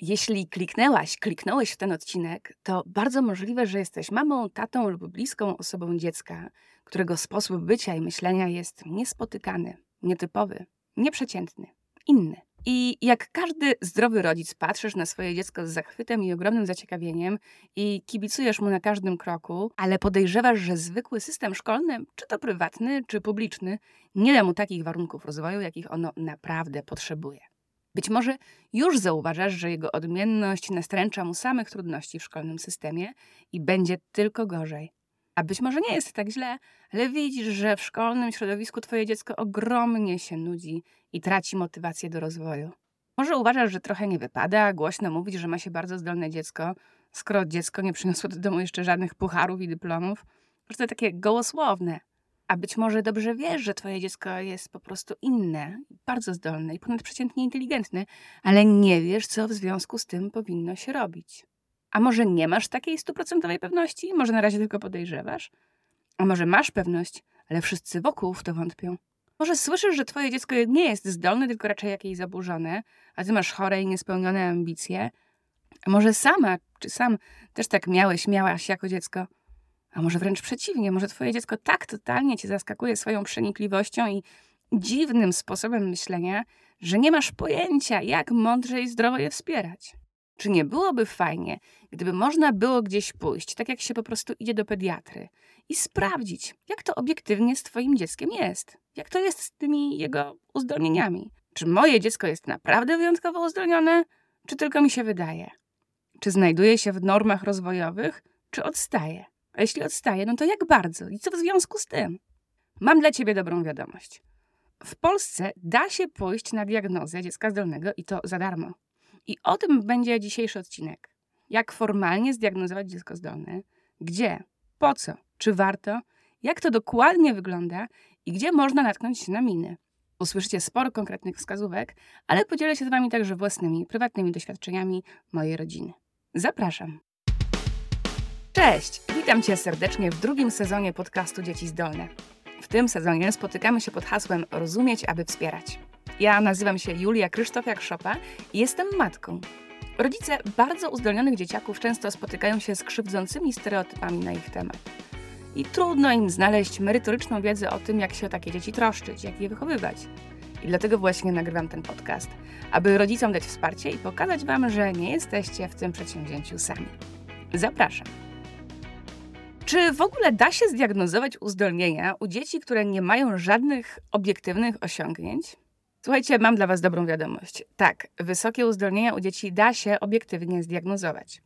Jeśli kliknęłaś, kliknąłeś w ten odcinek, to bardzo możliwe, że jesteś mamą, tatą lub bliską osobą dziecka, którego sposób bycia i myślenia jest niespotykany, nietypowy, nieprzeciętny, inny. I jak każdy zdrowy rodzic, patrzysz na swoje dziecko z zachwytem i ogromnym zaciekawieniem i kibicujesz mu na każdym kroku, ale podejrzewasz, że zwykły system szkolny, czy to prywatny, czy publiczny, nie da mu takich warunków rozwoju, jakich ono naprawdę potrzebuje. Być może już zauważasz, że jego odmienność nastręcza mu samych trudności w szkolnym systemie i będzie tylko gorzej. A być może nie jest tak źle, ale widzisz, że w szkolnym środowisku twoje dziecko ogromnie się nudzi i traci motywację do rozwoju. Może uważasz, że trochę nie wypada głośno mówić, że ma się bardzo zdolne dziecko, skoro dziecko nie przyniosło do domu jeszcze żadnych pucharów i dyplomów, że to takie gołosłowne. A być może dobrze wiesz, że twoje dziecko jest po prostu inne, bardzo zdolne i ponadprzeciętnie inteligentne, ale nie wiesz, co w związku z tym powinno się robić. A może nie masz takiej stuprocentowej pewności? Może na razie tylko podejrzewasz? A może masz pewność, ale wszyscy wokół w to wątpią? Może słyszysz, że twoje dziecko nie jest zdolne, tylko raczej jakieś zaburzone, a ty masz chore i niespełnione ambicje? A może sama, czy sam też tak miałeś, miałaś jako dziecko? A może wręcz przeciwnie, może twoje dziecko tak totalnie cię zaskakuje swoją przenikliwością i dziwnym sposobem myślenia, że nie masz pojęcia, jak mądrze i zdrowo je wspierać. Czy nie byłoby fajnie, gdyby można było gdzieś pójść, tak jak się po prostu idzie do pediatry, i sprawdzić, jak to obiektywnie z Twoim dzieckiem jest? Jak to jest z tymi jego uzdolnieniami? Czy moje dziecko jest naprawdę wyjątkowo uzdolnione, czy tylko mi się wydaje? Czy znajduje się w normach rozwojowych, czy odstaje? A jeśli odstaje, no to jak bardzo? I co w związku z tym? Mam dla Ciebie dobrą wiadomość. W Polsce da się pójść na diagnozę dziecka zdolnego i to za darmo. I o tym będzie dzisiejszy odcinek. Jak formalnie zdiagnozować dziecko zdolne, gdzie, po co, czy warto, jak to dokładnie wygląda i gdzie można natknąć się na miny. Usłyszycie sporo konkretnych wskazówek, ale podzielę się z Wami także własnymi, prywatnymi doświadczeniami mojej rodziny. Zapraszam. Cześć! Witam Cię serdecznie w drugim sezonie podcastu Dzieci Zdolne. W tym sezonie spotykamy się pod hasłem Rozumieć, aby wspierać. Ja nazywam się Julia Krzysztofiak-Szopa i jestem matką. Rodzice bardzo uzdolnionych dzieciaków często spotykają się z krzywdzącymi stereotypami na ich temat. I trudno im znaleźć merytoryczną wiedzę o tym, jak się o takie dzieci troszczyć, jak je wychowywać. I dlatego właśnie nagrywam ten podcast, aby rodzicom dać wsparcie i pokazać Wam, że nie jesteście w tym przedsięwzięciu sami. Zapraszam. Czy w ogóle da się zdiagnozować uzdolnienia u dzieci, które nie mają żadnych obiektywnych osiągnięć? Słuchajcie, mam dla Was dobrą wiadomość. Tak, wysokie uzdolnienia u dzieci da się obiektywnie zdiagnozować.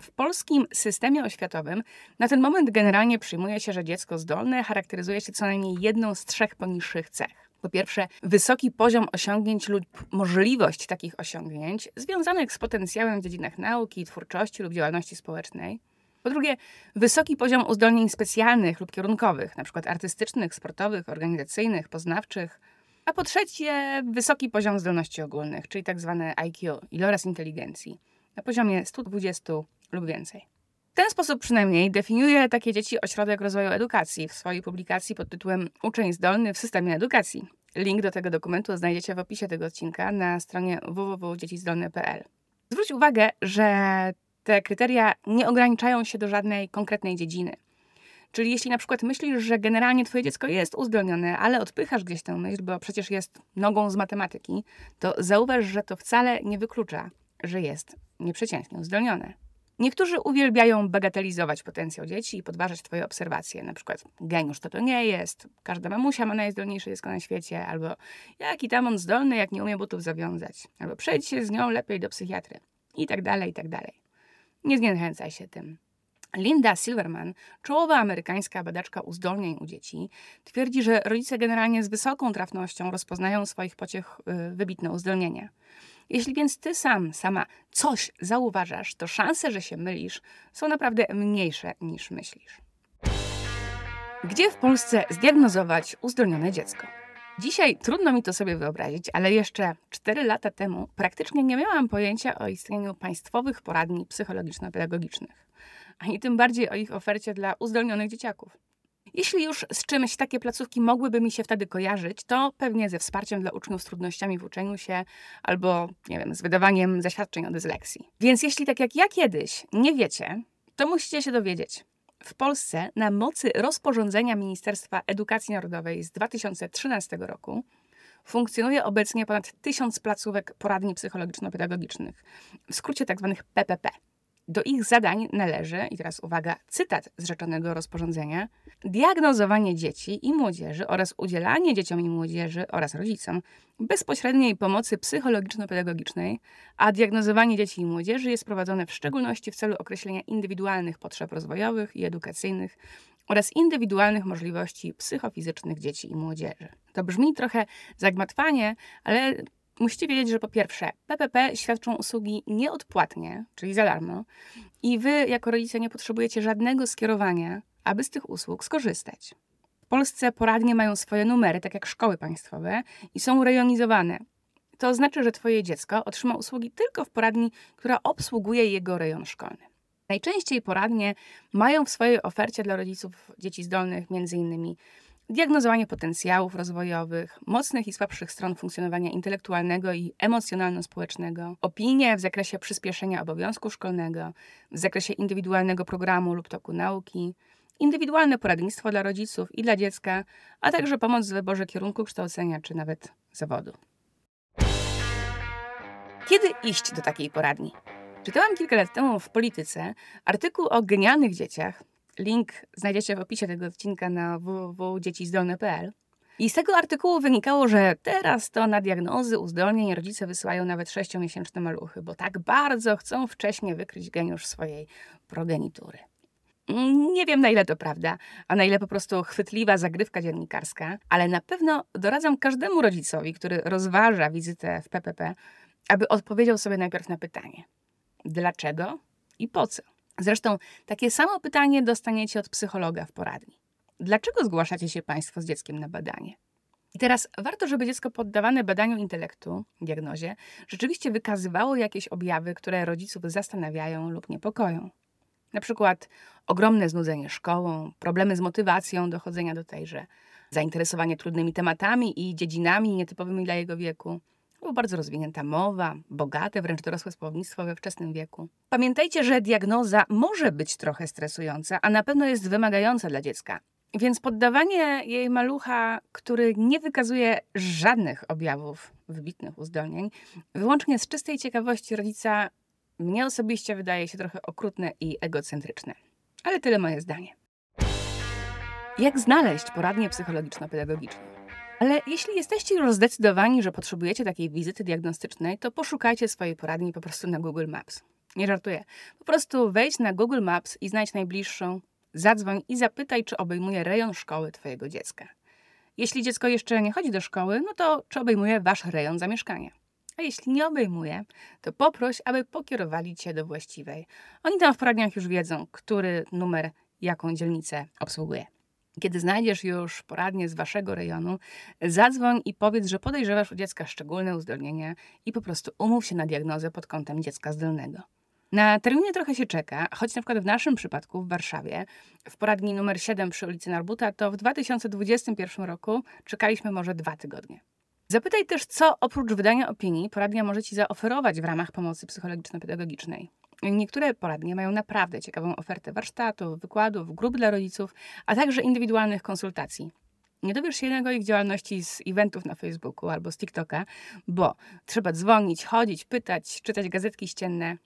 W polskim systemie oświatowym na ten moment generalnie przyjmuje się, że dziecko zdolne charakteryzuje się co najmniej jedną z trzech poniższych cech. Po pierwsze, wysoki poziom osiągnięć lub możliwość takich osiągnięć związanych z potencjałem w dziedzinach nauki, twórczości lub działalności społecznej. Po drugie, wysoki poziom uzdolnień specjalnych lub kierunkowych, np. artystycznych, sportowych, organizacyjnych, poznawczych. A po trzecie, wysoki poziom zdolności ogólnych, czyli tak zwane IQ, iloraz inteligencji, na poziomie 120 lub więcej. W ten sposób przynajmniej definiuje takie dzieci Ośrodek Rozwoju Edukacji w swojej publikacji pod tytułem Uczeń zdolny w systemie edukacji. Link do tego dokumentu znajdziecie w opisie tego odcinka na stronie www.dziecizdolne.pl. Zwróć uwagę, że te kryteria nie ograniczają się do żadnej konkretnej dziedziny. Czyli jeśli na przykład myślisz, że generalnie twoje dziecko jest uzdolnione, ale odpychasz gdzieś tę myśl, bo przecież jest nogą z matematyki, to zauważ, że to wcale nie wyklucza, że jest nieprzeciętnie uzdolnione. Niektórzy uwielbiają bagatelizować potencjał dzieci i podważać twoje obserwacje. Na przykład geniusz to to nie jest, każda mamusia ma najzdolniejsze dziecko na świecie, albo jaki tam on zdolny, jak nie umie butów zawiązać, albo przejdź się z nią lepiej do psychiatry i tak dalej, i tak dalej. Nie zniechęcaj się tym. Linda Silverman, czołowa amerykańska badaczka uzdolnień u dzieci, twierdzi, że rodzice generalnie z wysoką trafnością rozpoznają swoich pociech y, wybitne uzdolnienia. Jeśli więc ty sam, sama coś zauważasz, to szanse, że się mylisz, są naprawdę mniejsze niż myślisz. Gdzie w Polsce zdiagnozować uzdolnione dziecko? Dzisiaj trudno mi to sobie wyobrazić, ale jeszcze 4 lata temu praktycznie nie miałam pojęcia o istnieniu państwowych poradni psychologiczno-pedagogicznych, ani tym bardziej o ich ofercie dla uzdolnionych dzieciaków. Jeśli już z czymś takie placówki mogłyby mi się wtedy kojarzyć, to pewnie ze wsparciem dla uczniów z trudnościami w uczeniu się albo, nie wiem, z wydawaniem zaświadczeń o dysleksji. Więc jeśli tak jak ja kiedyś nie wiecie, to musicie się dowiedzieć. W Polsce na mocy rozporządzenia Ministerstwa Edukacji Narodowej z 2013 roku funkcjonuje obecnie ponad tysiąc placówek poradni psychologiczno-pedagogicznych, w skrócie tzw. Tak PPP. Do ich zadań należy, i teraz uwaga, cytat z rzeczonego rozporządzenia, diagnozowanie dzieci i młodzieży oraz udzielanie dzieciom i młodzieży oraz rodzicom bezpośredniej pomocy psychologiczno-pedagogicznej, a diagnozowanie dzieci i młodzieży jest prowadzone w szczególności w celu określenia indywidualnych potrzeb rozwojowych i edukacyjnych oraz indywidualnych możliwości psychofizycznych dzieci i młodzieży. To brzmi trochę zagmatwanie, ale musicie wiedzieć, że po pierwsze, PPP świadczą usługi nieodpłatnie, czyli za darmo, i wy jako rodzice nie potrzebujecie żadnego skierowania, aby z tych usług skorzystać. W Polsce poradnie mają swoje numery, tak jak szkoły państwowe, i są rejonizowane. To znaczy, że twoje dziecko otrzyma usługi tylko w poradni, która obsługuje jego rejon szkolny. Najczęściej poradnie mają w swojej ofercie dla rodziców dzieci zdolnych m.in. diagnozowanie potencjałów rozwojowych, mocnych i słabszych stron funkcjonowania intelektualnego i emocjonalno-społecznego, opinie w zakresie przyspieszenia obowiązku szkolnego, w zakresie indywidualnego programu lub toku nauki, indywidualne poradnictwo dla rodziców i dla dziecka, a także pomoc w wyborze kierunku kształcenia czy nawet zawodu. Kiedy iść do takiej poradni? Czytałam kilka lat temu w Polityce artykuł o genialnych dzieciach. Link znajdziecie w opisie tego odcinka na www.dziecizdolne.pl. I z tego artykułu wynikało, że teraz to na diagnozy uzdolnień rodzice wysyłają nawet sześciomiesięczne maluchy, bo tak bardzo chcą wcześnie wykryć geniusz swojej progenitury. Nie wiem, na ile to prawda, a na ile po prostu chwytliwa zagrywka dziennikarska, ale na pewno doradzam każdemu rodzicowi, który rozważa wizytę w PPP, aby odpowiedział sobie najpierw na pytanie: dlaczego i po co. Zresztą takie samo pytanie dostaniecie od psychologa w poradni. Dlaczego zgłaszacie się Państwo z dzieckiem na badanie? I teraz warto, żeby dziecko poddawane badaniu intelektu, diagnozie, rzeczywiście wykazywało jakieś objawy, które rodziców zastanawiają lub niepokoją. Na przykład ogromne znudzenie szkołą, problemy z motywacją dochodzenia do tejże, zainteresowanie trudnymi tematami i dziedzinami nietypowymi dla jego wieku, była bardzo rozwinięta mowa, bogate, wręcz dorosłe słownictwo we wczesnym wieku. Pamiętajcie, że diagnoza może być trochę stresująca, a na pewno jest wymagająca dla dziecka. Więc poddawanie jej malucha, który nie wykazuje żadnych objawów wybitnych uzdolnień, wyłącznie z czystej ciekawości rodzica, mnie osobiście wydaje się trochę okrutne i egocentryczne. Ale tyle moje zdanie. Jak znaleźć poradnię psychologiczno-pedagogiczną? Ale jeśli jesteście już zdecydowani, że potrzebujecie takiej wizyty diagnostycznej, to poszukajcie swojej poradni po prostu na Google Maps. Nie żartuję. Po prostu wejdź na Google Maps i znajdź najbliższą, zadzwoń i zapytaj, czy obejmuje rejon szkoły Twojego dziecka. Jeśli dziecko jeszcze nie chodzi do szkoły, no to czy obejmuje Wasz rejon zamieszkania. A jeśli nie obejmuje, to poproś, aby pokierowali Cię do właściwej. Oni tam w poradniach już wiedzą, który numer jaką dzielnicę obsługuje. Kiedy znajdziesz już poradnie z waszego rejonu, zadzwoń i powiedz, że podejrzewasz u dziecka szczególne uzdolnienia i po prostu umów się na diagnozę pod kątem dziecka zdolnego. Na terminie trochę się czeka, choć na przykład w naszym przypadku w Warszawie, w poradni numer 7 przy ulicy Narbuta, to w 2021 roku czekaliśmy może dwa tygodnie. Zapytaj też, co oprócz wydania opinii poradnia może Ci zaoferować w ramach pomocy psychologiczno-pedagogicznej. Niektóre poradnie mają naprawdę ciekawą ofertę warsztatów, wykładów, grup dla rodziców, a także indywidualnych konsultacji. Nie dowiesz się jednego ich działalności z eventów na Facebooku albo z TikToka, bo trzeba dzwonić, chodzić, pytać, czytać gazetki ścienne.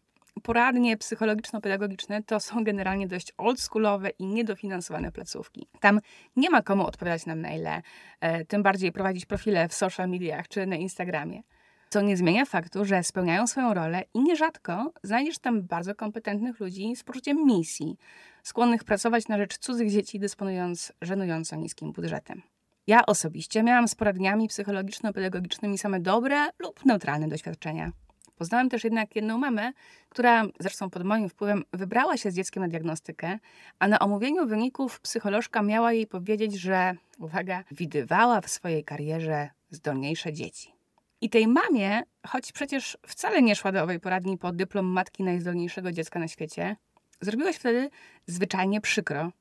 Poradnie psychologiczno-pedagogiczne to są generalnie dość oldschoolowe i niedofinansowane placówki. Tam nie ma komu odpowiadać na maile, e, tym bardziej prowadzić profile w social mediach czy na Instagramie co nie zmienia faktu, że spełniają swoją rolę i nierzadko znajdziesz tam bardzo kompetentnych ludzi z poczuciem misji, skłonnych pracować na rzecz cudzych dzieci, dysponując żenująco niskim budżetem. Ja osobiście miałam z poradniami psychologiczno-pedagogicznymi same dobre lub neutralne doświadczenia. Poznałam też jednak jedną mamę, która zresztą pod moim wpływem wybrała się z dzieckiem na diagnostykę, a na omówieniu wyników psycholożka miała jej powiedzieć, że, uwaga, widywała w swojej karierze zdolniejsze dzieci. I tej mamie, choć przecież wcale nie szła do owej poradni po dyplom matki najzdolniejszego dziecka na świecie, zrobiłaś wtedy zwyczajnie przykro.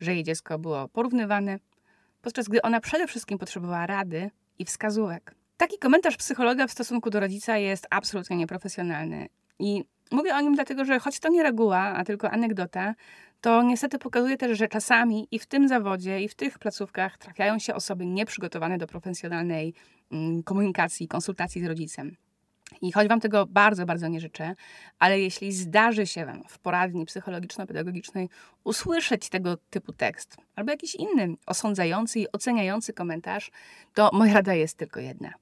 że jej dziecko było porównywane, podczas gdy ona przede wszystkim potrzebowała rady i wskazówek. Taki komentarz psychologa w stosunku do rodzica jest absolutnie nieprofesjonalny. I mówię o nim dlatego, że choć to nie reguła, a tylko anegdota, to niestety pokazuje też, że czasami i w tym zawodzie, i w tych placówkach trafiają się osoby nieprzygotowane do profesjonalnej mm, komunikacji, konsultacji z rodzicem. I choć Wam tego bardzo, bardzo nie życzę, ale jeśli zdarzy się Wam w poradni psychologiczno-pedagogicznej usłyszeć tego typu tekst albo jakiś inny osądzający i oceniający komentarz, to moja rada jest tylko jedna.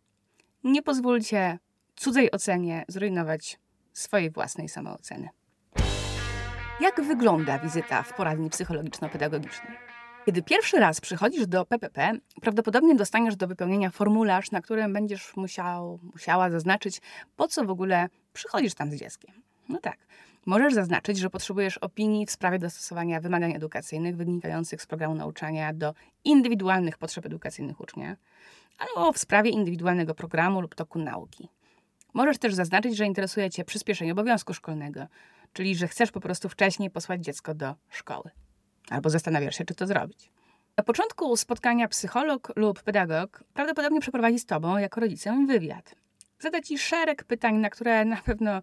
Nie pozwólcie cudzej ocenie zrujnować swojej własnej samooceny. Jak wygląda wizyta w poradni psychologiczno-pedagogicznej? Kiedy pierwszy raz przychodzisz do PPP, prawdopodobnie dostaniesz do wypełnienia formularz, na którym będziesz musiał, musiała zaznaczyć, po co w ogóle przychodzisz tam z dzieckiem. No tak. Możesz zaznaczyć, że potrzebujesz opinii w sprawie dostosowania wymagań edukacyjnych wynikających z programu nauczania do indywidualnych potrzeb edukacyjnych ucznia, albo w sprawie indywidualnego programu lub toku nauki. Możesz też zaznaczyć, że interesuje Cię przyspieszenie obowiązku szkolnego, czyli że chcesz po prostu wcześniej posłać dziecko do szkoły. Albo zastanawiasz się, czy to zrobić. Na początku spotkania psycholog lub pedagog prawdopodobnie przeprowadzi z Tobą jako rodzicem wywiad. Zada Ci szereg pytań, na które na pewno,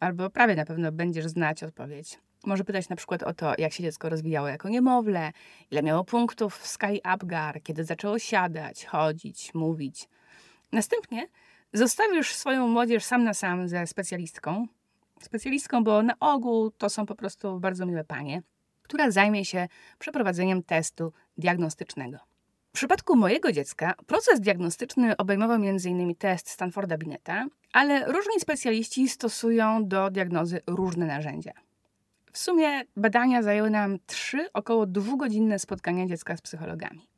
albo prawie na pewno będziesz znać odpowiedź. Może pytać na przykład o to, jak się dziecko rozwijało jako niemowlę, ile miało punktów w skali Apgar, kiedy zaczęło siadać, chodzić, mówić. Następnie zostawisz swoją młodzież sam na sam ze specjalistką. Specjalistką, bo na ogół to są po prostu bardzo miłe panie, która zajmie się przeprowadzeniem testu diagnostycznego. W przypadku mojego dziecka proces diagnostyczny obejmował m.in. test Stanforda Bineta, ale różni specjaliści stosują do diagnozy różne narzędzia. W sumie badania zajęły nam trzy około dwugodzinne spotkania dziecka z psychologami.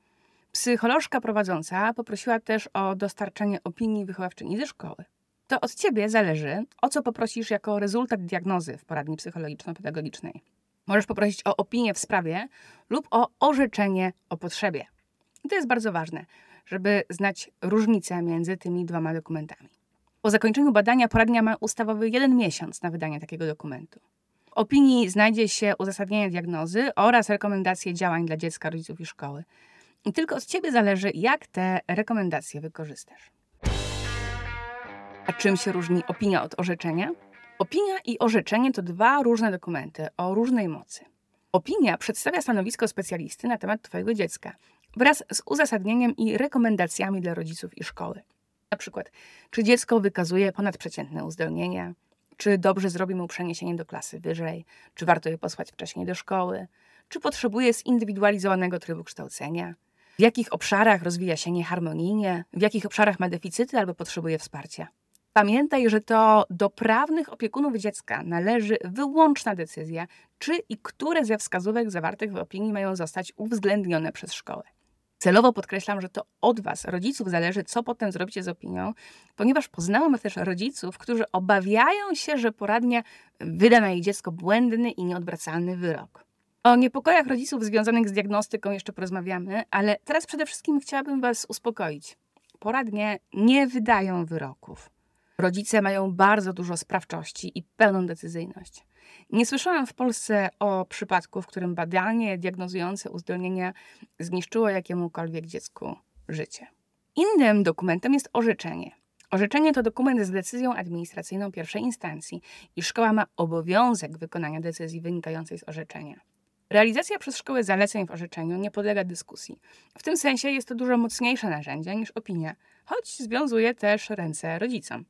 Psycholożka prowadząca poprosiła też o dostarczenie opinii wychowawczyni ze szkoły. To od ciebie zależy, o co poprosisz jako rezultat diagnozy w poradni psychologiczno-pedagogicznej. Możesz poprosić o opinię w sprawie lub o orzeczenie o potrzebie. I to jest bardzo ważne, żeby znać różnicę między tymi dwoma dokumentami. Po zakończeniu badania poradnia ma ustawowy jeden miesiąc na wydanie takiego dokumentu. W opinii znajdzie się uzasadnienie diagnozy oraz rekomendacje działań dla dziecka, rodziców i szkoły. I tylko od Ciebie zależy, jak te rekomendacje wykorzystasz. A czym się różni opinia od orzeczenia? Opinia i orzeczenie to dwa różne dokumenty o różnej mocy. Opinia przedstawia stanowisko specjalisty na temat Twojego dziecka wraz z uzasadnieniem i rekomendacjami dla rodziców i szkoły. Na przykład, czy dziecko wykazuje ponadprzeciętne uzdolnienia, czy dobrze zrobi mu przeniesienie do klasy wyżej, czy warto je posłać wcześniej do szkoły, czy potrzebuje zindywidualizowanego trybu kształcenia, w jakich obszarach rozwija się nieharmonijnie, w jakich obszarach ma deficyty albo potrzebuje wsparcia. Pamiętaj, że to do prawnych opiekunów dziecka należy wyłączna decyzja, czy i które ze wskazówek zawartych w opinii mają zostać uwzględnione przez szkołę. Celowo podkreślam, że to od Was, rodziców, zależy, co potem zrobicie z opinią, ponieważ poznałam też rodziców, którzy obawiają się, że poradnia wyda na ich dziecko błędny i nieodwracalny wyrok. O niepokojach rodziców związanych z diagnostyką jeszcze porozmawiamy, ale teraz przede wszystkim chciałabym Was uspokoić. Poradnie nie wydają wyroków. Rodzice mają bardzo dużo sprawczości i pełną decyzyjność. Nie słyszałam w Polsce o przypadku, w którym badanie diagnozujące uzdolnienia zniszczyło jakiemukolwiek dziecku życie. Innym dokumentem jest orzeczenie. Orzeczenie to dokument z decyzją administracyjną pierwszej instancji i szkoła ma obowiązek wykonania decyzji wynikającej z orzeczenia. Realizacja przez szkołę zaleceń w orzeczeniu nie podlega dyskusji. W tym sensie jest to dużo mocniejsze narzędzie niż opinia, choć związuje też ręce rodzicom.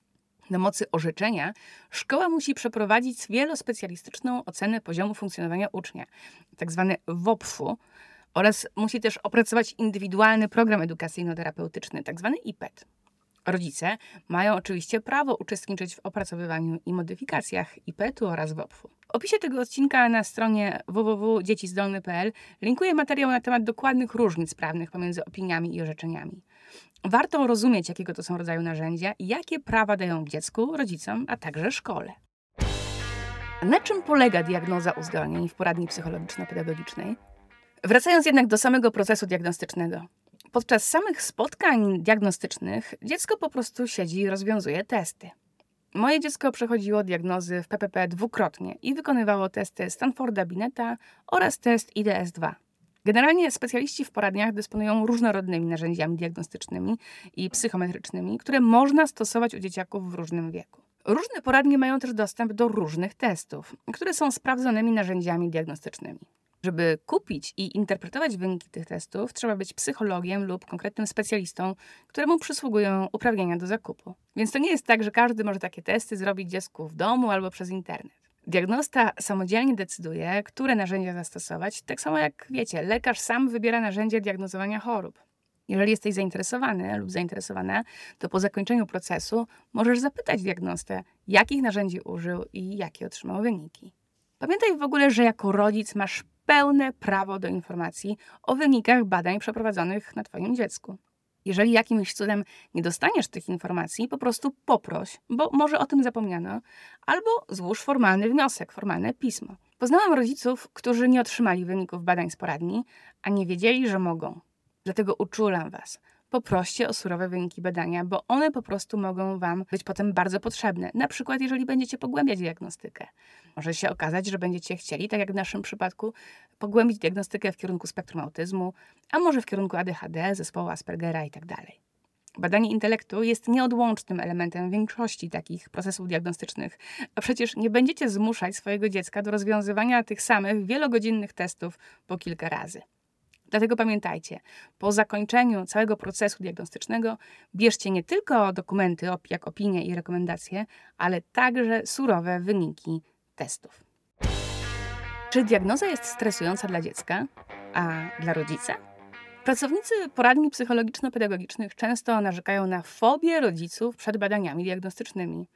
Na mocy orzeczenia szkoła musi przeprowadzić wielospecjalistyczną ocenę poziomu funkcjonowania ucznia, tzw. WOPF-u, oraz musi też opracować indywidualny program edukacyjno-terapeutyczny, tzw. IPET. Rodzice mają oczywiście prawo uczestniczyć w opracowywaniu i modyfikacjach IPET-u oraz WOPF-u. W opisie tego odcinka na stronie www.dziecizdolny.pl linkuję materiał na temat dokładnych różnic prawnych pomiędzy opiniami i orzeczeniami. Warto rozumieć, jakiego to są rodzaju narzędzia i jakie prawa dają dziecku, rodzicom, a także szkole. Na czym polega diagnoza uzdolnień w poradni psychologiczno-pedagogicznej? Wracając jednak do samego procesu diagnostycznego. Podczas samych spotkań diagnostycznych dziecko po prostu siedzi i rozwiązuje testy. Moje dziecko przechodziło diagnozy w PPP dwukrotnie i wykonywało testy Stanforda Bineta oraz test IDS-2. Generalnie specjaliści w poradniach dysponują różnorodnymi narzędziami diagnostycznymi i psychometrycznymi, które można stosować u dzieciaków w różnym wieku. Różne poradnie mają też dostęp do różnych testów, które są sprawdzonymi narzędziami diagnostycznymi. Żeby kupić i interpretować wyniki tych testów, trzeba być psychologiem lub konkretnym specjalistą, któremu przysługują uprawnienia do zakupu. Więc to nie jest tak, że każdy może takie testy zrobić dziecku w domu albo przez internet. Diagnosta samodzielnie decyduje, które narzędzia zastosować, tak samo jak wiecie, lekarz sam wybiera narzędzie diagnozowania chorób. Jeżeli jesteś zainteresowany lub zainteresowana, to po zakończeniu procesu możesz zapytać diagnostę, jakich narzędzi użył i jakie otrzymał wyniki. Pamiętaj w ogóle, że jako rodzic masz pełne prawo do informacji o wynikach badań przeprowadzonych na Twoim dziecku. Jeżeli jakimś cudem nie dostaniesz tych informacji, po prostu poproś, bo może o tym zapomniano, albo złóż formalny wniosek, formalne pismo. Poznałam rodziców, którzy nie otrzymali wyników badań z poradni, a nie wiedzieli, że mogą. Dlatego uczulam Was poproście o surowe wyniki badania, bo one po prostu mogą Wam być potem bardzo potrzebne. Na przykład, jeżeli będziecie pogłębiać diagnostykę. Może się okazać, że będziecie chcieli, tak jak w naszym przypadku, pogłębić diagnostykę w kierunku spektrum autyzmu, a może w kierunku ADHD, zespołu Aspergera itd. Tak Badanie intelektu jest nieodłącznym elementem większości takich procesów diagnostycznych, a przecież nie będziecie zmuszać swojego dziecka do rozwiązywania tych samych wielogodzinnych testów po kilka razy. Dlatego pamiętajcie, po zakończeniu całego procesu diagnostycznego bierzcie nie tylko dokumenty, jak opinie i rekomendacje, ale także surowe wyniki testów. Czy diagnoza jest stresująca dla dziecka, a dla rodzica? Pracownicy poradni psychologiczno-pedagogicznych często narzekają na fobię rodziców przed badaniami diagnostycznymi,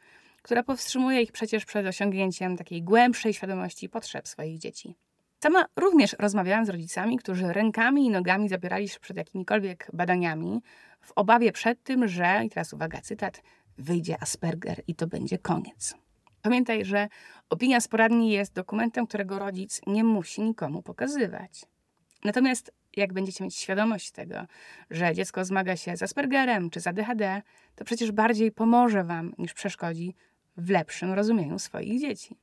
która powstrzymuje ich przecież przed osiągnięciem takiej głębszej świadomości potrzeb swoich dzieci. Sama również rozmawiałam z rodzicami, którzy rękami i nogami zabierali się przed jakimikolwiek badaniami, w obawie przed tym, że, i teraz uwaga, cytat, wyjdzie Asperger i to będzie koniec. Pamiętaj, że opinia z poradni jest dokumentem, którego rodzic nie musi nikomu pokazywać. Natomiast jak będziecie mieć świadomość tego, że dziecko zmaga się z Aspergerem czy z ADHD, to przecież bardziej pomoże Wam niż przeszkodzi w lepszym rozumieniu swoich dzieci.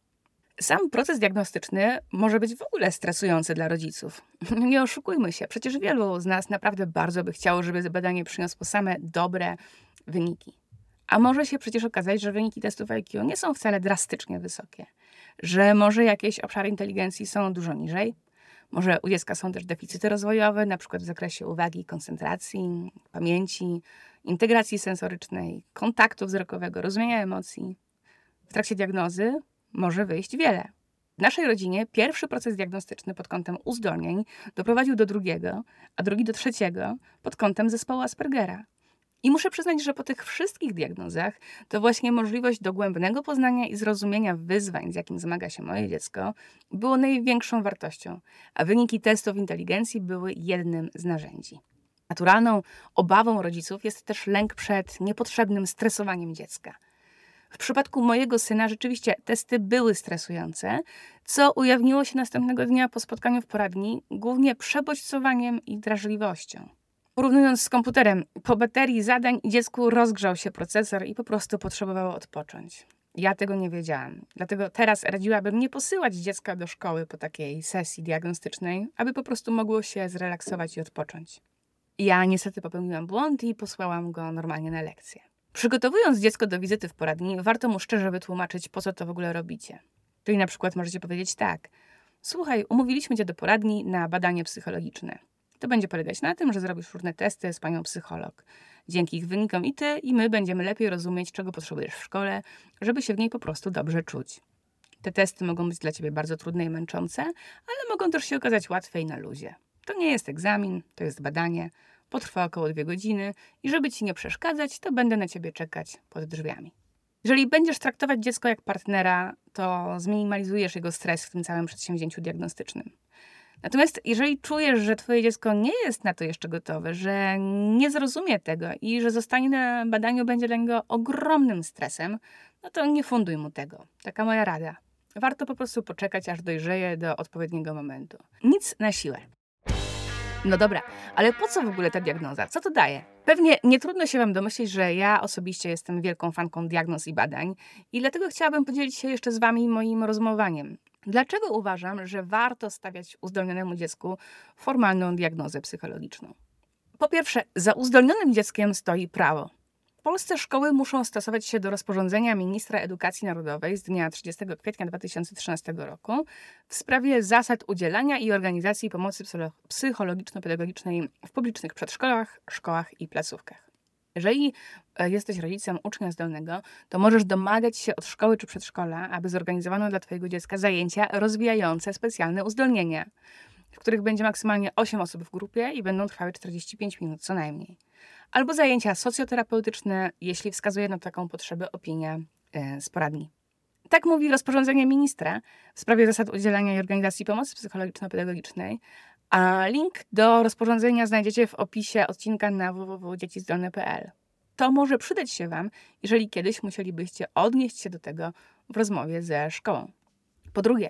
Sam proces diagnostyczny może być w ogóle stresujący dla rodziców. Nie oszukujmy się, przecież wielu z nas naprawdę bardzo by chciało, żeby badanie przyniosło same dobre wyniki. A może się przecież okazać, że wyniki testów IQ nie są wcale drastycznie wysokie, że może jakieś obszary inteligencji są dużo niżej, może u dziecka są też deficyty rozwojowe, na przykład w zakresie uwagi, koncentracji, pamięci, integracji sensorycznej, kontaktu wzrokowego, rozumienia emocji. W trakcie diagnozy może wyjść wiele. W naszej rodzinie pierwszy proces diagnostyczny pod kątem uzdolnień doprowadził do drugiego, a drugi do trzeciego pod kątem zespołu Aspergera. I muszę przyznać, że po tych wszystkich diagnozach to właśnie możliwość dogłębnego poznania i zrozumienia wyzwań, z jakim zmaga się moje dziecko, było największą wartością, a wyniki testów inteligencji były jednym z narzędzi. Naturalną obawą rodziców jest też lęk przed niepotrzebnym stresowaniem dziecka. W przypadku mojego syna rzeczywiście testy były stresujące, co ujawniło się następnego dnia po spotkaniu w poradni, głównie przebodźcowaniem i drażliwością. Porównując z komputerem, po baterii zadań dziecku rozgrzał się procesor i po prostu potrzebowało odpocząć. Ja tego nie wiedziałam. Dlatego teraz radziłabym nie posyłać dziecka do szkoły po takiej sesji diagnostycznej, aby po prostu mogło się zrelaksować i odpocząć. Ja niestety popełniłam błąd i posłałam go normalnie na lekcję. Przygotowując dziecko do wizyty w poradni, warto mu szczerze wytłumaczyć, po co to w ogóle robicie. Czyli na przykład możecie powiedzieć tak: Słuchaj, umówiliśmy cię do poradni na badanie psychologiczne. To będzie polegać na tym, że zrobisz różne testy z panią psycholog. Dzięki ich wynikom i ty, i my będziemy lepiej rozumieć, czego potrzebujesz w szkole, żeby się w niej po prostu dobrze czuć. Te testy mogą być dla ciebie bardzo trudne i męczące, ale mogą też się okazać łatwe i na luzie. To nie jest egzamin, to jest badanie. Potrwa około dwie godziny i żeby ci nie przeszkadzać, to będę na ciebie czekać pod drzwiami. Jeżeli będziesz traktować dziecko jak partnera, to zminimalizujesz jego stres w tym całym przedsięwzięciu diagnostycznym. Natomiast jeżeli czujesz, że twoje dziecko nie jest na to jeszcze gotowe, że nie zrozumie tego i że zostanie na badaniu będzie dla niego ogromnym stresem, no to nie funduj mu tego. Taka moja rada. Warto po prostu poczekać, aż dojrzeje do odpowiedniego momentu. Nic na siłę. No dobra, ale po co w ogóle ta diagnoza? Co to daje? Pewnie nie trudno się Wam domyślić, że ja osobiście jestem wielką fanką diagnoz i badań i dlatego chciałabym podzielić się jeszcze z Wami moim rozumowaniem. Dlaczego uważam, że warto stawiać uzdolnionemu dziecku formalną diagnozę psychologiczną? Po pierwsze, za uzdolnionym dzieckiem stoi prawo. Polsce szkoły muszą stosować się do rozporządzenia ministra edukacji narodowej z dnia 30 kwietnia 2013 roku w sprawie zasad udzielania i organizacji pomocy psychologiczno-pedagogicznej w publicznych przedszkolach, szkołach i placówkach. Jeżeli e, jesteś rodzicem ucznia zdolnego, to możesz domagać się od szkoły czy przedszkola, aby zorganizowano dla Twojego dziecka zajęcia rozwijające specjalne uzdolnienia, w których będzie maksymalnie 8 osób w grupie i będą trwały 45 minut co najmniej. Albo zajęcia socjoterapeutyczne, jeśli wskazuje na taką potrzebę opinia e, z poradni. Tak mówi rozporządzenie ministra w sprawie zasad udzielania i organizacji pomocy psychologiczno-pedagogicznej, a link do rozporządzenia znajdziecie w opisie odcinka na www.dziecizdolne.pl. To może przydać się Wam, jeżeli kiedyś musielibyście odnieść się do tego w rozmowie ze szkołą. Po drugie,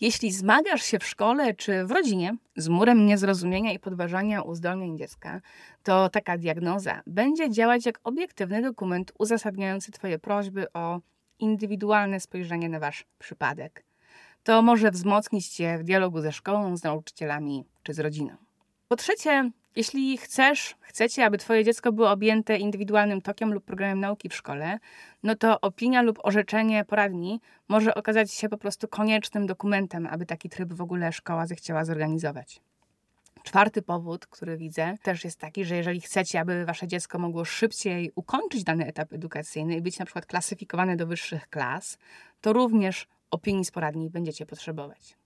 jeśli zmagasz się w szkole czy w rodzinie z murem niezrozumienia i podważania uzdolnień dziecka, to taka diagnoza będzie działać jak obiektywny dokument uzasadniający Twoje prośby o indywidualne spojrzenie na Wasz przypadek to może wzmocnić Cię w dialogu ze szkołą, z nauczycielami czy z rodziną. Po trzecie, jeśli chcesz, chcecie, aby Twoje dziecko było objęte indywidualnym tokiem lub programem nauki w szkole, no to opinia lub orzeczenie poradni może okazać się po prostu koniecznym dokumentem, aby taki tryb w ogóle szkoła zechciała zorganizować. Czwarty powód, który widzę, też jest taki, że jeżeli chcecie, aby wasze dziecko mogło szybciej ukończyć dany etap edukacyjny i być na przykład klasyfikowane do wyższych klas, to również opinii z poradni będziecie potrzebować.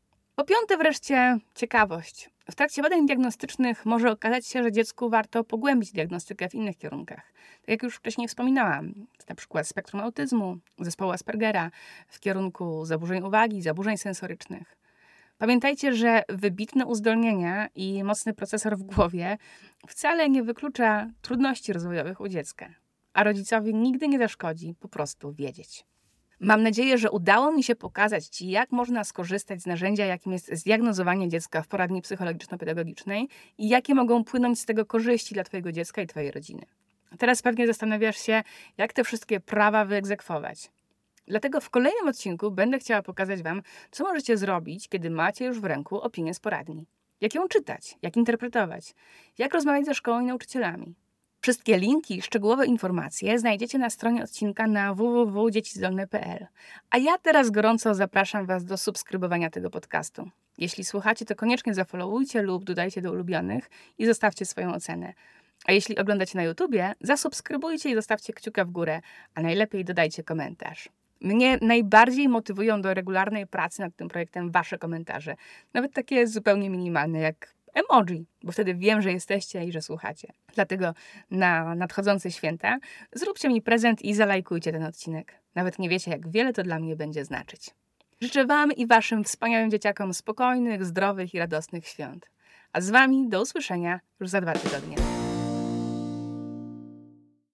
Po piąte wreszcie ciekawość. W trakcie badań diagnostycznych może okazać się, że dziecku warto pogłębić diagnostykę w innych kierunkach. Tak jak już wcześniej wspominałam, na przykład spektrum autyzmu, zespołu Aspergera, w kierunku zaburzeń uwagi, zaburzeń sensorycznych. Pamiętajcie, że wybitne uzdolnienia i mocny procesor w głowie wcale nie wyklucza trudności rozwojowych u dziecka, a rodzicowi nigdy nie zaszkodzi po prostu wiedzieć. Mam nadzieję, że udało mi się pokazać Ci, jak można skorzystać z narzędzia, jakim jest zdiagnozowanie dziecka w poradni psychologiczno-pedagogicznej i jakie mogą płynąć z tego korzyści dla Twojego dziecka i Twojej rodziny. Teraz pewnie zastanawiasz się, jak te wszystkie prawa wyegzekwować. Dlatego w kolejnym odcinku będę chciała pokazać Wam, co możecie zrobić, kiedy macie już w ręku opinię z poradni. Jak ją czytać, jak interpretować, jak rozmawiać ze szkołą i nauczycielami. Wszystkie linki i szczegółowe informacje znajdziecie na stronie odcinka na www.dziecizdolne.pl. A ja teraz gorąco zapraszam Was do subskrybowania tego podcastu. Jeśli słuchacie, to koniecznie zafollowujcie lub dodajcie do ulubionych i zostawcie swoją ocenę. A jeśli oglądacie na YouTubie, zasubskrybujcie i zostawcie kciuka w górę, a najlepiej dodajcie komentarz. Mnie najbardziej motywują do regularnej pracy nad tym projektem Wasze komentarze, nawet takie zupełnie minimalne, jak emoji, bo wtedy wiem, że jesteście i że słuchacie. Dlatego na nadchodzące święta zróbcie mi prezent i zalajkujcie ten odcinek. Nawet nie wiecie, jak wiele to dla mnie będzie znaczyć. Życzę Wam i Waszym wspaniałym dzieciakom spokojnych, zdrowych i radosnych świąt. A z Wami do usłyszenia już za dwa tygodnie.